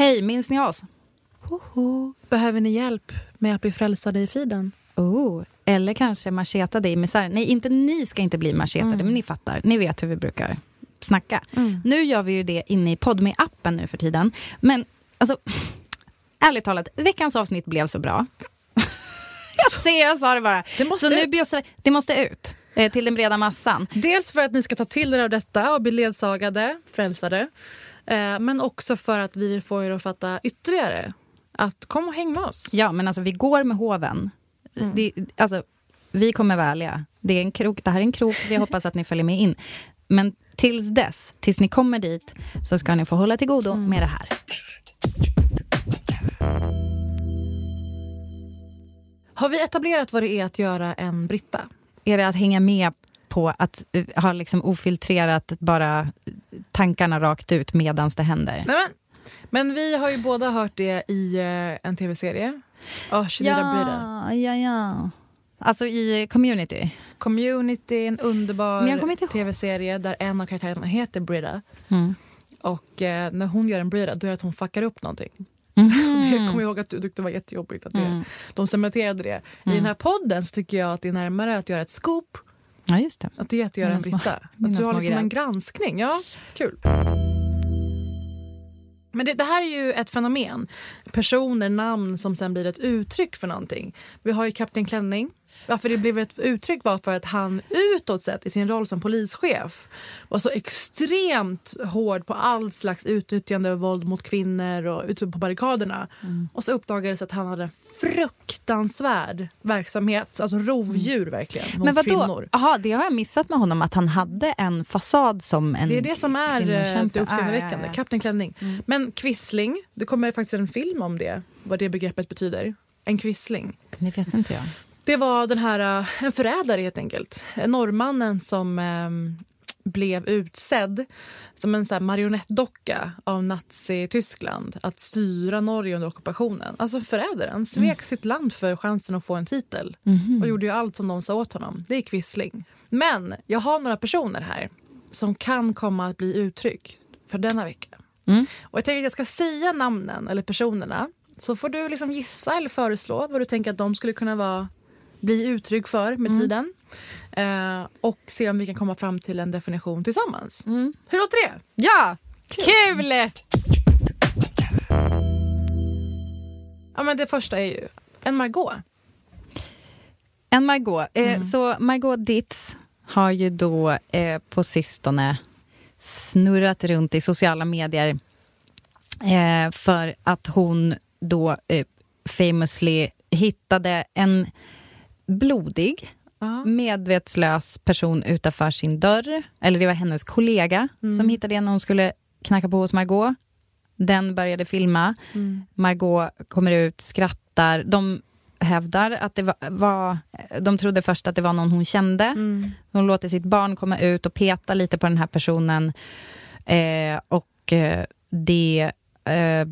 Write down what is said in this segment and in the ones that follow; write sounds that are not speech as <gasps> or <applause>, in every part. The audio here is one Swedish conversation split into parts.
Hej, minns ni oss? Hoho. Behöver ni hjälp med att bli frälsade i feeden? Oh, eller kanske machetade i misär. Nej, inte ni ska inte bli machetade, Mm. men ni fattar. Ni vet hur vi brukar snacka. Mm. Nu gör vi ju det inne i podme appen nu för tiden. Men alltså, ärligt talat, veckans avsnitt blev så bra. <laughs> jag ser, jag sa det bara. Det måste så nu ut. bjussar, det måste ut eh, till den breda massan. Dels för att ni ska ta till er av detta och bli ledsagade, frälsade. Eh, men också för att vi vill få er att fatta ytterligare. Att kom och häng med oss. Ja, men alltså vi går med hoven. Mm. Det, alltså, vi kommer välja. Det, är en krok, det här är en krok, vi hoppas att ni följer med in. Men tills dess, tills ni kommer dit, så ska ni få hålla till godo Mm. med det här. Har vi etablerat vad det är att göra en Britta? Är det att hänga med på att uh, ha liksom ofiltrerat bara tankarna rakt ut medans det händer? Nej, men, men vi har ju båda hört det i eh, en tv-serie. Oh, Brita. ja, ja. Alltså i community. Community, en underbar tv-serie där en av karaktärerna heter Brita. Mm. Och eh, när hon gör en Brita då är det att hon fuckar upp någonting. Mhm. <laughs> Det kommer jag ihåg att du tyckte var jättejobbigt. Att det, Mm. De cementerade det. I den här podden så tycker jag att det är närmare att göra ett scoop Ja, just det. Att det är att göra en Britta. Att du har liksom en granskning. Ja, kul. Men det, det här är ju ett fenomen. Personer, namn som sen blir ett uttryck för någonting. Vi har ju Kapten Klänning. Varför det blev ett uttryck var för att han utåt sett i sin roll som polischef var så extremt hård på all slags utnyttjande och våld mot kvinnor och ute på barrikaderna. Och så uppdagades att han hade en fruktansvärd verksamhet, alltså rovdjur verkligen, mot Men vadå? kvinnor. Aha, det har jag missat med honom, att han hade en fasad som en Det är det som är eh, det uppseendeväckande. Ah, ja, ja. Kapten Klänning. Men kvissling, det kommer faktiskt en film om det, vad det begreppet betyder. En kvissling. Det vet inte jag. Det var den här, eh, en förrädare helt enkelt. Norrmannen som eh, blev utsedd som en så här marionettdocka av Nazityskland att styra Norge under ockupationen. Alltså förrädaren svek sitt land för chansen att få en titel och gjorde ju allt som de sa åt honom. Det är kvissling. Men jag har några personer här som kan komma att bli uttryck för denna vecka. Mm. Och jag tänker att jag ska säga namnen eller personerna så får du liksom gissa eller föreslå vad du tänker att de skulle kunna vara, bli uttryck för med tiden. Eh, och se om vi kan komma fram till en definition tillsammans. Hur låter det? Ja! Kul! Ja, men det första är ju en Margot. En Margot. Eh, Så Margot Ditz har ju då eh, på sistone snurrat runt i sociala medier eh, för att hon då eh, famously hittade en blodig Ja. medvetslös person utanför sin dörr. Eller det var hennes kollega som hittade den när hon skulle knacka på hos Margot. Den började filma. Margot kommer ut, skrattar. De hävdar att det var, var... De trodde först att det var någon hon kände. Hon låter sitt barn komma ut och peta lite på den här personen. Eh, och eh, det... Eh,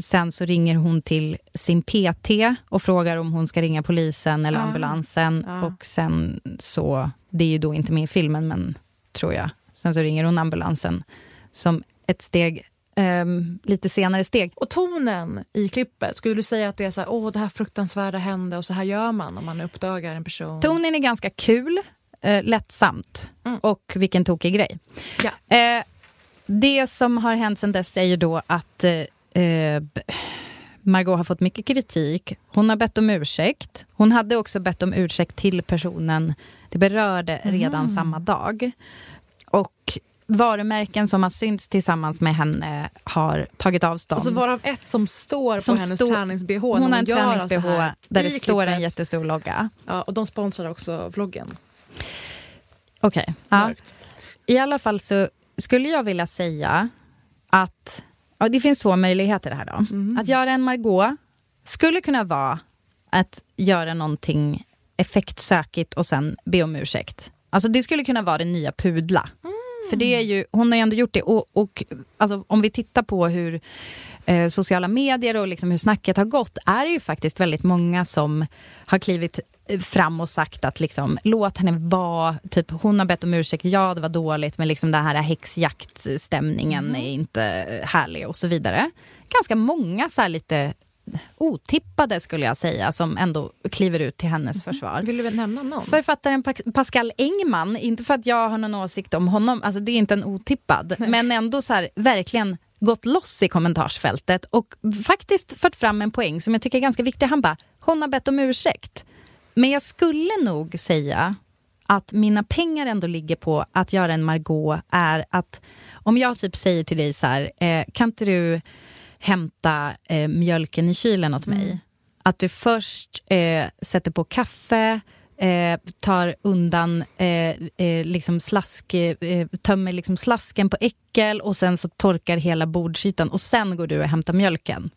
sen så ringer hon till sin PT och frågar om hon ska ringa polisen eller Ah. ambulansen. Ah. Och sen så, det är ju då inte med i filmen, men tror jag. Sen så ringer hon ambulansen som ett steg, ehm, lite senare steg. Och tonen i klippet, skulle du säga att det är så här, åh det här fruktansvärda hände och så här gör man om man uppdagar en person? Tonen är ganska kul, eh, lättsamt Mm. och vilken tokig grej. Ja. Eh, det som har hänt sen dess är ju då att eh, eh, Margot har fått mycket kritik. Hon har bett om ursäkt. Hon hade också bett om ursäkt till personen det berörde redan mm. samma dag. Och varumärken som har synts tillsammans med henne har tagit avstånd. Alltså varav ett som står som på hennes tränings-bh. Hon har en tränings-bh där det klippet. står en jättestor logga. Ja, och de sponsrar också vloggen. Okej. Okay. Ja. I alla fall så skulle jag vilja säga att ja, det finns två möjligheter här då. Mm. Att göra en Margot skulle kunna vara att göra någonting effektsökigt och sen be om ursäkt. Alltså det skulle kunna vara det nya pudla. För det är ju, hon har ju ändå gjort det. Och, och alltså, om vi tittar på hur eh, sociala medier och liksom hur snacket har gått, är det ju faktiskt väldigt många som har klivit fram och sagt att liksom, låt henne vara, typ, hon har bett om ursäkt, ja det var dåligt men liksom den här häxjaktstämningen mm. är inte härlig och så vidare. Ganska många så lite otippade skulle jag säga som ändå kliver ut till hennes mm. försvar. Vill du nämna någon? Författaren Pascal Engman, inte för att jag har någon åsikt om honom, alltså det är inte en otippad, Nej. men ändå så här, verkligen gått loss i kommentarsfältet och faktiskt fört fram en poäng som jag tycker är ganska viktig. Han bara, hon har bett om ursäkt. Men jag skulle nog säga att mina pengar ändå ligger på att göra en Margot är att om jag typ säger till dig så här, eh, kan inte du hämta eh, mjölken i kylen åt mig. Mm. Att du först eh, sätter på kaffe, eh, tar undan eh, eh, liksom slask, eh, tömmer liksom slasken på äckel och sen så torkar hela bordsytan och sen går du och hämtar mjölken.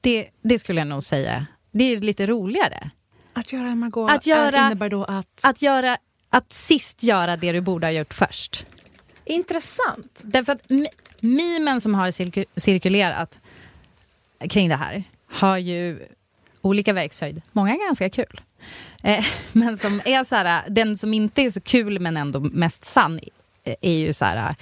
Det, det skulle jag nog säga. Det är lite roligare. Att göra Margot att göra, innebär då att... Att, göra, att sist göra det du borde ha gjort först. Intressant. Därför att mimen som har cirkulerat kring det här har ju olika verkshöjd. Många är ganska kul. Eh, <laughs> men som är så här, den som inte är så kul men ändå mest sann är ju så här,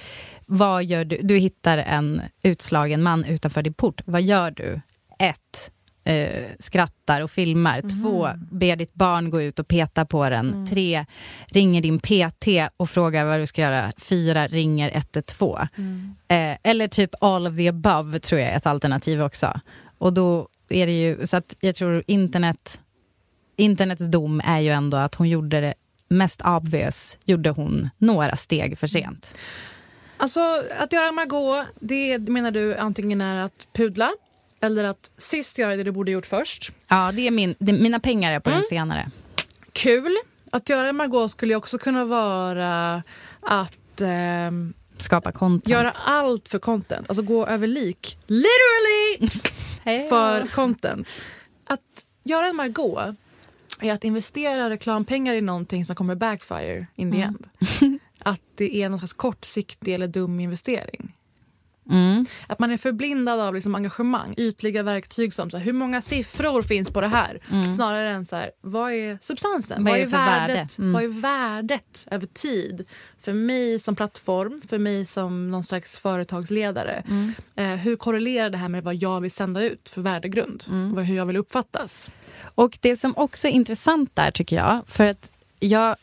vad gör du? Du hittar en utslagen man utanför din port. Vad gör du? Ett, eh, skrattar och filmar. Mm. Två, ber ditt barn gå ut och peta på den. Mm. Tre, ringer din PT och frågar vad du ska göra. Fyra, ringer 112. Mm. Eh, eller typ all of the above tror jag är ett alternativ också. Och då är det ju, så att jag tror internet, internets dom är ju ändå att hon gjorde det mest obvious, gjorde hon några steg för sent. Alltså att göra Margot, det menar du antingen är att pudla eller att sist göra det du borde gjort först. Ja, det är min, det, mina pengar är på mm. den senare. Kul. Att göra Margot skulle också kunna vara att eh, skapa content. Göra allt för content. Alltså gå över lik, literally, <laughs> för content. Att göra en Margot är att investera reklampengar i någonting som kommer backfire in the mm. end. Att det är någon slags kortsiktig eller dum investering. Mm. Att man är förblindad av liksom engagemang, ytliga verktyg som så här, hur många siffror finns på det här? Mm. Snarare än så här, vad är substansen? Vad, vad är, värdet? Värde? Mm. Vad är värdet över tid? För mig som plattform, för mig som någon slags företagsledare. Mm. Eh, hur korrelerar det här med vad jag vill sända ut för värdegrund? Mm. Hur jag vill uppfattas? Och det som också är intressant där tycker jag, för att jag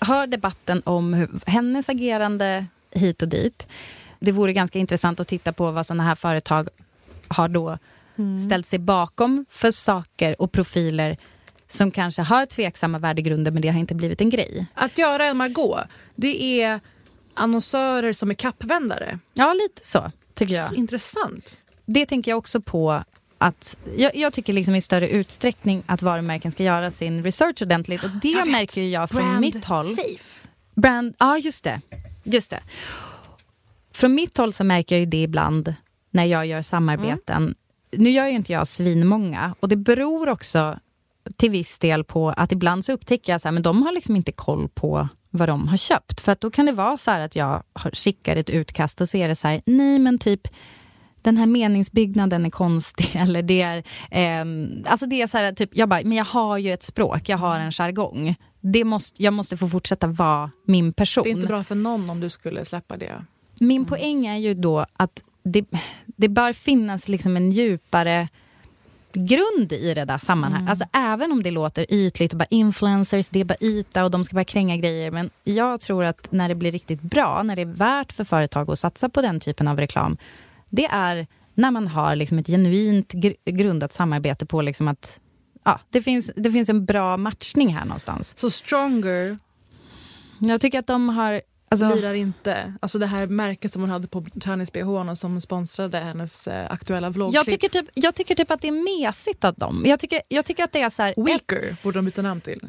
hör debatten om hur, hennes agerande hit och dit det vore ganska intressant att titta på vad sådana här företag har då mm. ställt sig bakom för saker och profiler som kanske har tveksamma värdegrunder men det har inte blivit en grej. Att göra en Margot, det är annonsörer som är kappvändare? Ja, lite så tycker jag. Så intressant. Det tänker jag också på att jag, jag, tycker liksom i större utsträckning att varumärken ska göra sin research ordentligt och det märker jag från Brand mitt håll. Safe. Brand, ja just det. Just det. Från mitt håll så märker jag ju det ibland när jag gör samarbeten. Mm. Nu gör ju inte jag svinmånga och det beror också till viss del på att ibland så upptäcker jag att de har liksom inte koll på vad de har köpt. För att då kan det vara så att jag skickar ett utkast och ser det så här, nej men typ den här meningsbyggnaden är konstig <laughs> eller det är, eh, alltså det är så här, typ, jag bara, men jag har ju ett språk, jag har en jargong. Det måste, jag måste få fortsätta vara min person. Det är inte bra för någon om du skulle släppa det. Min mm. poäng är ju då att det, det bör finnas liksom en djupare grund i det där sammanhanget. Mm. Alltså även om det låter ytligt och bara influencers, det är bara yta och de ska bara kränga grejer. Men jag tror att när det blir riktigt bra, när det är värt för företag att satsa på den typen av reklam, det är när man har liksom ett genuint gr grundat samarbete på liksom att ja, det, finns, det finns en bra matchning här någonstans. Så Stronger Jag tycker att de har... Alltså, lirar inte. Alltså det här märket som hon hade på träningsbh som sponsrade hennes eh, aktuella vloggklipp. jag, tycker typ, jag tycker typ att det är mesigt av dem. Jag tycker, jag tycker att det är så här... Weaker borde de byta namn till. <laughs>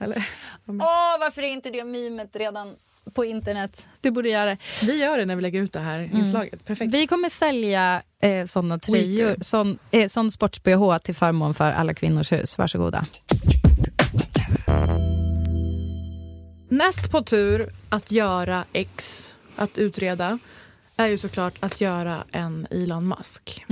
Eller? Åh, varför är inte det memet redan på internet? Det borde göra det. Vi gör det när vi lägger ut det här inslaget. Perfekt. Vi kommer sälja eh, såna tröjor, sån, eh, sån sports-bh till förmån för Alla Kvinnors Hus. Varsågoda. Näst på tur att göra X, att utreda, är ju såklart att göra en Elon Musk.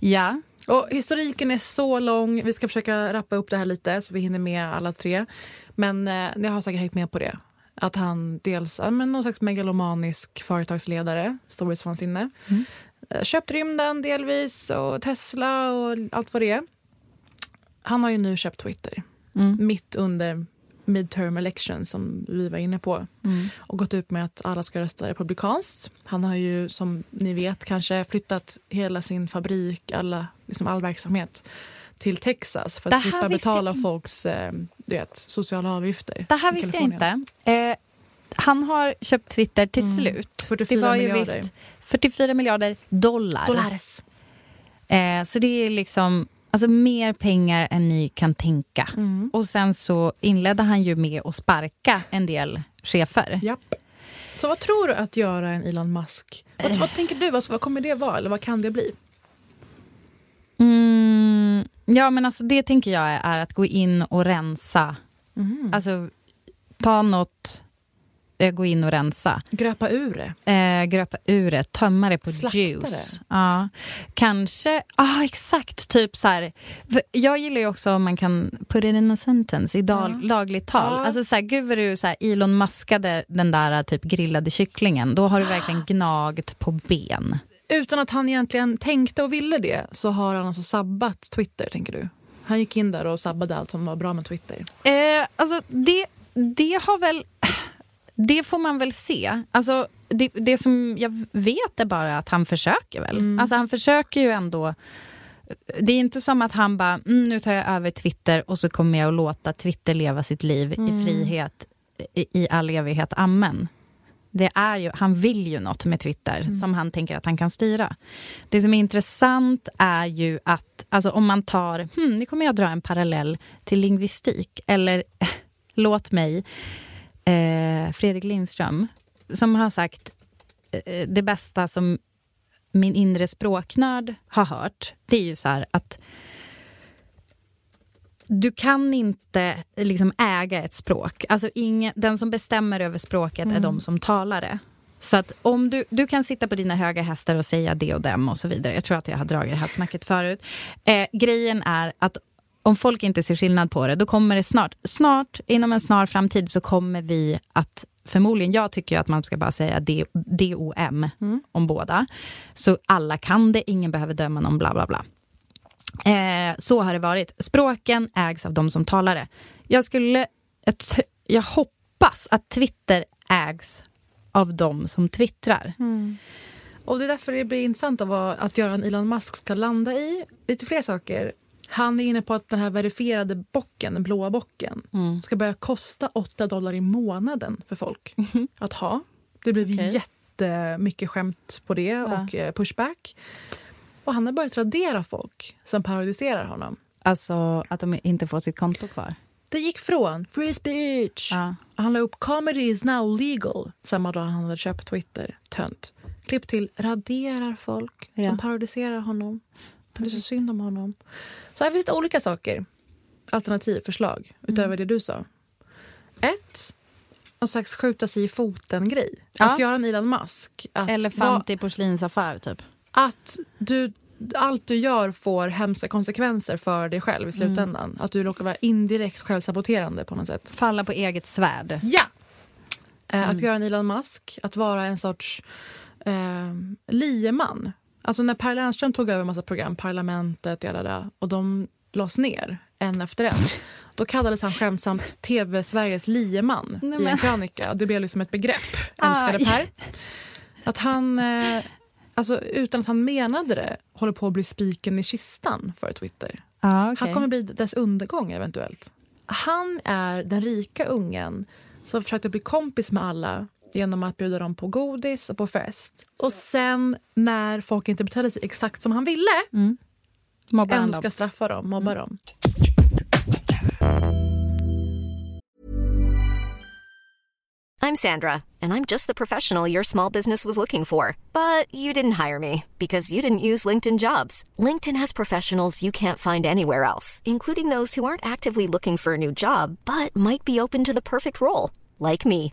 Ja. Och historiken är så lång. Vi ska försöka rappa upp det här lite så vi hinner med alla tre. Men eh, ni har säkert hängt med på det. Att han dels är någon slags megalomanisk företagsledare, storhetsvansinne. Mm. Eh, Köpt rymden delvis och Tesla och allt vad det är. Han har ju nu köpt Twitter Mm. mitt under midterm election som vi var inne på Mm. och gått ut med att alla ska rösta republikanskt. Han har ju som ni vet kanske flyttat hela sin fabrik, alla, liksom all verksamhet till Texas för att slippa betala jag- folks eh, du vet, sociala avgifter. Det här visste jag inte. Eh, han har köpt Twitter till Mm. slut. 44 det var ju miljarder. visst 44 miljarder dollar. Eh, så det är liksom alltså, mer pengar än ni kan tänka. Mm. Och sen så inledde han ju med att sparka en del chefer. Japp. Så vad tror du att göra en Elon Musk? Vad, vad tänker du? Vad, vad kommer det vara? Eller vad kan det bli? Mm, ja, men alltså det tänker jag är att gå in och rensa. Alltså, ta något, gå in och rensa. Gröpa ur det. Eh, gröpa ur det, tömma det på Slakta juice. det. Ja. Kanske, ah, exakt, typ så här. Jag gillar ju också om man kan put it in a sentence i dag, Ja. lagligt tal. Ja. Alltså så här, gud vad du så här, Elon Muskade den där typ grillade kycklingen. Då har du verkligen <gasps> gnagt på ben. Utan att han egentligen tänkte och ville det så har han alltså sabbat Twitter, tänker du? Han gick in där och sabbade allt som var bra med Twitter. Eh, alltså det, det har väl... Det får man väl se. Alltså, det, det som jag vet är bara att han försöker väl. Mm. Alltså han försöker ju ändå... Det är inte som att han bara, mm, nu tar jag över Twitter och så kommer jag att låta Twitter leva sitt liv Mm. i frihet i, i all evighet. Amen. Det är ju, han vill ju något med Twitter Mm. som han tänker att han kan styra. Det som är intressant är ju att alltså om man tar, hmm, nu kommer jag dra en parallell till lingvistik, eller <laughs> låt mig, eh, Fredrik Lindström, som har sagt eh, det bästa som min inre språknörd har hört, det är ju så här att du kan inte liksom äga ett språk. Alltså ingen, den som bestämmer över språket är de som talar det. Så att om du, du kan sitta på dina höga hästar och säga det och dem och så vidare. Jag tror att jag har dragit det här snacket förut. Eh, grejen är att om folk inte ser skillnad på det, då kommer det snart, snart, inom en snar framtid så kommer vi att förmodligen, jag tycker att man ska bara säga DOM om båda. Så alla kan det, ingen behöver döma någon, bla bla bla. Eh, så har det varit. Språken ägs av de som talar det. Jag skulle, jag, hoppas att Twitter ägs av de som twittrar. Och Det är därför det blir intressant att, vara, att göra en Elon Musk ska landa i lite fler saker. Han är inne på att den här verifierade bocken, den blåa bocken ska börja kosta 8 dollar i månaden för folk att ha. Det blev Okej. jättemycket skämt på det Ja. och eh, pushback. Och han har börjat radera folk som parodiserar honom. Alltså att de inte får sitt konto kvar. Det gick från free speech. Ja. Han la upp comedy is now legal samma dag han hade köpt Twitter. Tönt. Klipp till raderar folk Ja. som parodiserar honom. Det är så synd om honom. Så här finns det olika saker. Alternativ, förslag, utöver Mm. det du sa. Ett, någon slags skjuta sig i foten-grej. Ja. Att göra en Elon Musk. Att Elefant i porslinsaffär typ. att du, allt du gör får hemska konsekvenser för dig själv i slutändan. Att du råkar vara indirekt självsaboterande på något sätt. Falla på eget svärd. Ja! Eh, Att göra en Elon Musk, att vara en sorts eh, lieman. Alltså när Per Lernström tog över massa program, Parlamentet, jadada, och de lades ner en efter en. <laughs> Då kallades han skämtsamt TV-Sveriges lieman Nej, i men- en krönika. Det blev liksom ett begrepp, älskade. Per. Att han, eh, alltså, utan att han menade det, håller på att bli spiken i kistan för Twitter. Ja, okej. Han kommer bli dess undergång eventuellt. Han är den rika ungen som försökte bli kompis med alla genom att bjuda dem på godis och på fest. Och sen när folk inte betedde sig exakt som han ville Mobbar han ändå dem. ska straffa dem, mobba dem. I'm Sandra, and I'm just the professional your small business was looking for. But you didn't hire me because you didn't use LinkedIn jobs. LinkedIn has professionals you can't find anywhere else, including those who aren't actively looking for a new job but might be open to the perfect role, like me.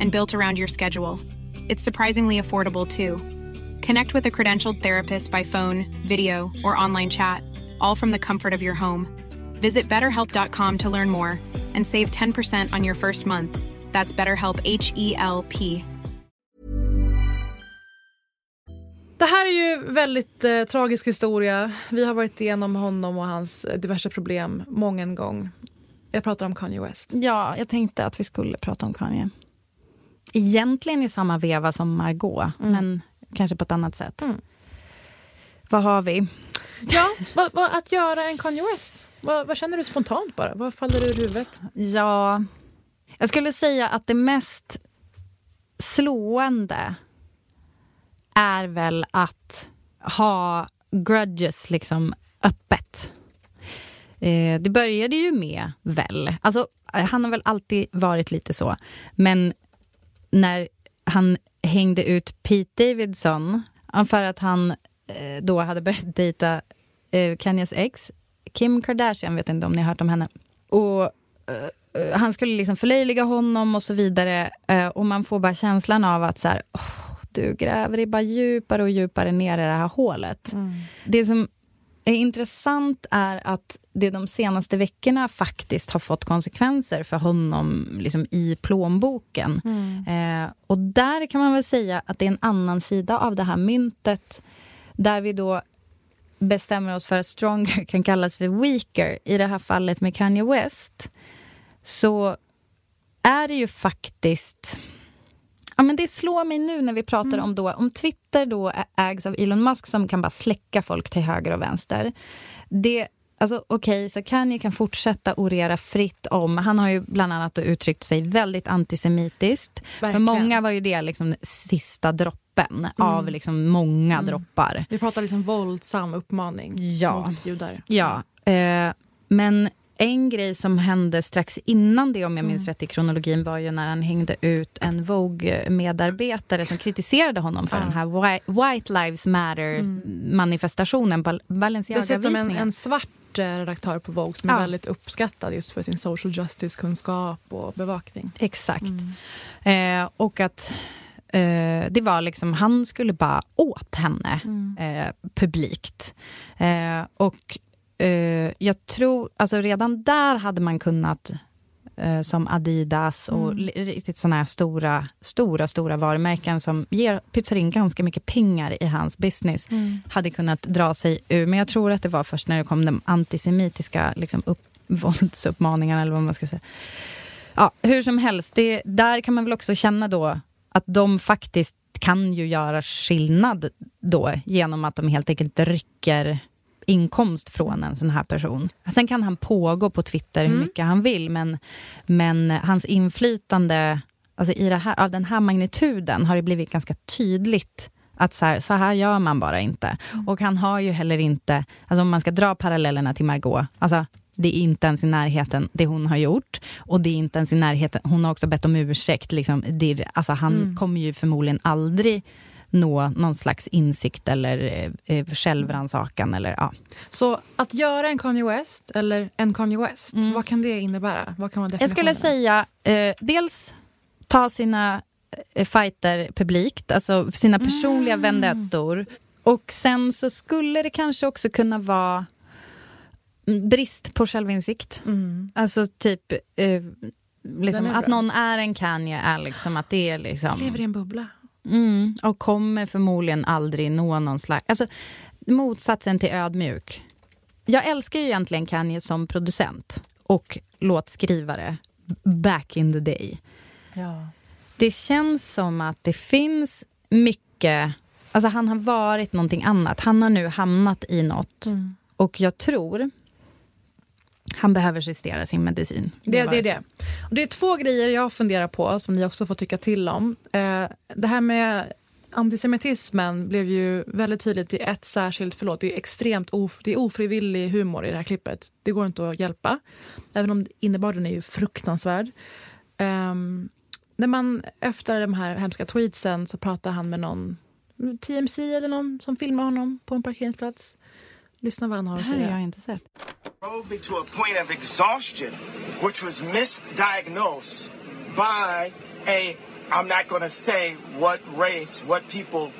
and built around your schedule. It's surprisingly affordable too. Connect with a credentialed therapist by phone, video, or online chat, all from the comfort of your home. Visit betterhelp.com to learn more and save 10% on your first month. That's BetterHelp H E L P. Det här är ju väldigt eh, tragisk historia. Vi har varit igenom honom och hans eh, diverse problem många gång. Jag pratar om Kanye West. Ja, jag tänkte att vi skulle prata om Kanye. Egentligen i samma veva som Margot, men kanske på ett annat sätt. Mm. Vad har vi? Ja, vad, vad, att göra en Kanye West? Vad, vad känner du spontant bara? Vad faller ur huvudet? Ja, jag skulle säga att det mest slående är väl att ha grudges liksom öppet. Eh, det började ju med väl, alltså han har väl alltid varit lite så, men när han hängde ut Pete Davidson för att han eh, då hade börjat <laughs> dejta eh, Kanyes ex, Kim Kardashian, vet inte om ni har hört om henne. Och eh, han skulle liksom förlöjliga honom och så vidare. Och man får bara känslan av att så här, "Åh, du gräver dig bara djupare och djupare ner i det här hålet. Det som är intressant är att det de senaste veckorna faktiskt har fått konsekvenser för honom liksom i plånboken. Eh, och där kan man väl säga att det är en annan sida av det här myntet där vi då bestämmer oss för att stronger kan kallas för weaker. I det här fallet med Kanye West så är det ju faktiskt... Ja, men det slår mig nu när vi pratar om då, om Twitter då ägs av Elon Musk som kan bara släcka folk till höger och vänster. Det, alltså okej, så Kanye kan fortsätta orera fritt om, han har ju bland annat uttryckt sig väldigt antisemitiskt. För Verkligen. många var ju det liksom sista droppen av liksom många droppar. Vi pratar liksom våldsam uppmaning Ja. mot judar. Ja, eh, men en grej som hände strax innan det, om jag minns rätt i kronologin, var ju när han hängde ut en Vogue-medarbetare som kritiserade honom för den här Whi- White Lives Matter-manifestationen, Bal- Dessutom en, Balenciaga-visningen. en svart eh, redaktör på Vogue som är Ja. väldigt uppskattad just för sin social justice-kunskap och bevakning. Exakt. Eh, och att eh, det var liksom, han skulle bara åt henne eh, publikt. Eh, och eh, jag tror, alltså redan där hade man kunnat eh, som Adidas och li- riktigt såna här stora, stora, stora varumärken som ger, pytsar in ganska mycket pengar i hans business, hade kunnat dra sig ur. Men jag tror att det var först när det kom de antisemitiska liksom, upp, <laughs> våldsuppmaningarna, eller vad man ska säga. Ja, hur som helst, det, där kan man väl också känna då att de faktiskt kan ju göra skillnad då genom att de helt enkelt rycker inkomst från en sån här person. Sen kan han pågå på Twitter hur mycket han vill, men, men hans inflytande alltså i här, av den här magnituden har det blivit ganska tydligt att så här, så här gör man bara inte. Och han har ju heller inte, alltså om man ska dra parallellerna till Margot, alltså det är inte ens i närheten det hon har gjort. Och det är inte ens i närheten, hon har också bett om ursäkt. Liksom, det, alltså han kommer ju förmodligen aldrig nå någon slags insikt eller eh, eh självrannsakan. Eller, ja. Så att göra en Kanye West, eller en Kanye West, mm. vad kan det innebära? Vad kan man Jag skulle säga, eh, dels ta sina eh, fighter publikt, alltså sina personliga mm. vendettor. Och sen så skulle det kanske också kunna vara brist på självinsikt. Mm. Alltså typ eh, liksom, att någon är en Kanye är liksom att det är liksom... Lever i en bubbla. Mm, och kommer förmodligen aldrig nå någon slags... Alltså, motsatsen till ödmjuk. Jag älskar ju egentligen Kanye som producent och låtskrivare back in the day. Ja. Det känns som att det finns mycket... Alltså han har varit någonting annat. Han har nu hamnat i något. Mm. Och jag tror han behöver justera sin medicin. Det, det, är det. Och det är två grejer jag funderar på som ni också får tycka till om. Eh, det här med antisemitismen blev ju väldigt tydligt i ett särskilt, förlåt, det är extremt of, det är ofrivillig humor i det här klippet. Det går inte att hjälpa, även om innebörden är ju fruktansvärd. Um, när man efter de här hemska tweetsen så pratar han med någon TMC eller någon som filmar honom på en parkeringsplats. Lyssna vad han har att säga. Det har jag inte sett. Me to a point of exhaustion, which was misdiagnosed by a, I'm not going to say what race, what people,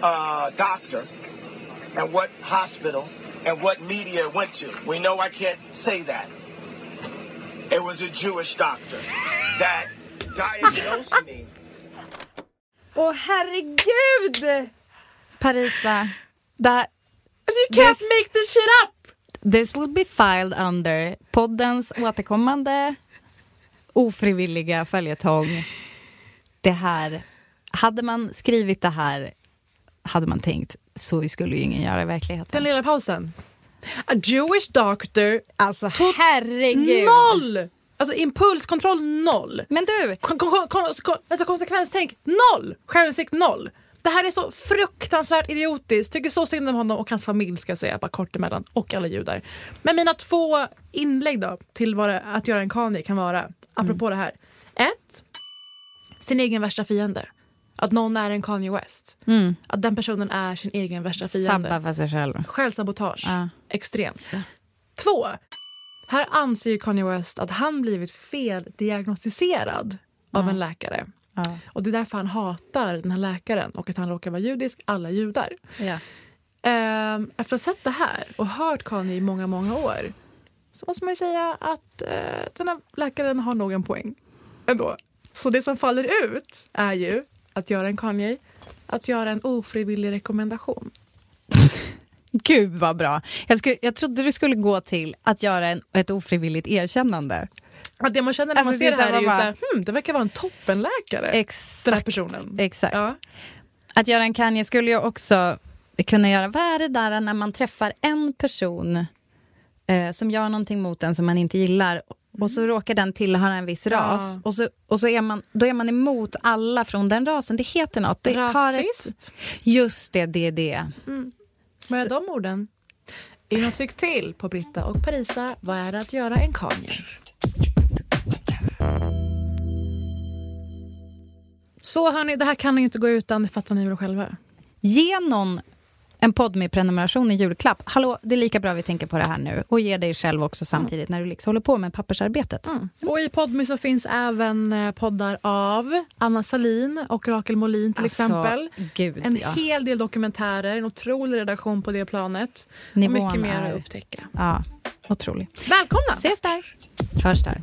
uh, doctor, and what hospital, and what media went to. We know I can't say that. It was a Jewish doctor that diagnosed me. Åh <laughs> oh, herregud! Parisa, that You can't this, make this shit up! This will be filed under poddens återkommande ofrivilliga följetong. Det här, hade man skrivit det här hade man tänkt så skulle ju ingen göra i verkligheten. Den lilla pausen. A Jewish doctor. Alltså herregud. Noll! Alltså impulskontroll noll. Men du. Kon kon kon alltså konsekvenstänk noll. Självinsikt noll. Det här är så fruktansvärt idiotiskt. Tycker så synd om honom och hans familj ska jag säga, bara kort emellan. Och alla judar. Men mina två inlägg då till vad det, att göra en Kanye kan vara, apropå mm. det här. Ett, sin egen värsta fiende. Att någon är en Kanye West. Mm. Att den personen är sin egen värsta fiende. Sabba för sig själv. Självsabotage. Ja. Extremt. Två, här anser Kanye West att han blivit feldiagnostiserad ja. av en läkare. Ja. Och Det är därför han hatar den här läkaren och att han råkar vara judisk, alla judar. Ja. Ehm, efter att ha sett det här och hört Kanye i många, många år så måste man ju säga att eh, den här läkaren har nog en poäng ändå. Så det som faller ut är ju att göra en Kanye, att göra en ofrivillig rekommendation. <laughs> Gud vad bra. Jag, skulle, jag trodde du skulle gå till att göra en, ett ofrivilligt erkännande. Att det man känner när alltså, man ser det här är ju bara, så hmm, det verkar vara en toppenläkare. Exakt. Den här personen. Exakt. Ja. Att göra en Kanye skulle jag också kunna göra. Vad är det där när man träffar en person eh, som gör någonting mot en som man inte gillar och så råkar den tillhöra en viss ras ja. och, så, och så är man, då är man emot alla från den rasen. Det heter något. Det Rasist? Ett, just det, det är det. Mm. Med de orden, in och tyck till på Britta och Parisa. Vad är det att göra en Kanye? Så hörni, det här kan ni inte gå utan, det fattar ni väl själva. Ge någon en podd med prenumeration i julklapp. Hallå, det är lika bra vi tänker på det här nu. Och ge dig själv också samtidigt mm. när du liksom håller på med pappersarbetet. Mm. Och i Podmy så finns även eh, poddar av Anna Salin och Rakel Molin till alltså, exempel. Gud, en ja. hel del dokumentärer, en otrolig redaktion på det planet. Nivån och mycket mer är... att upptäcka. Ja, otroligt. Välkomna! Ses där. Hörs där.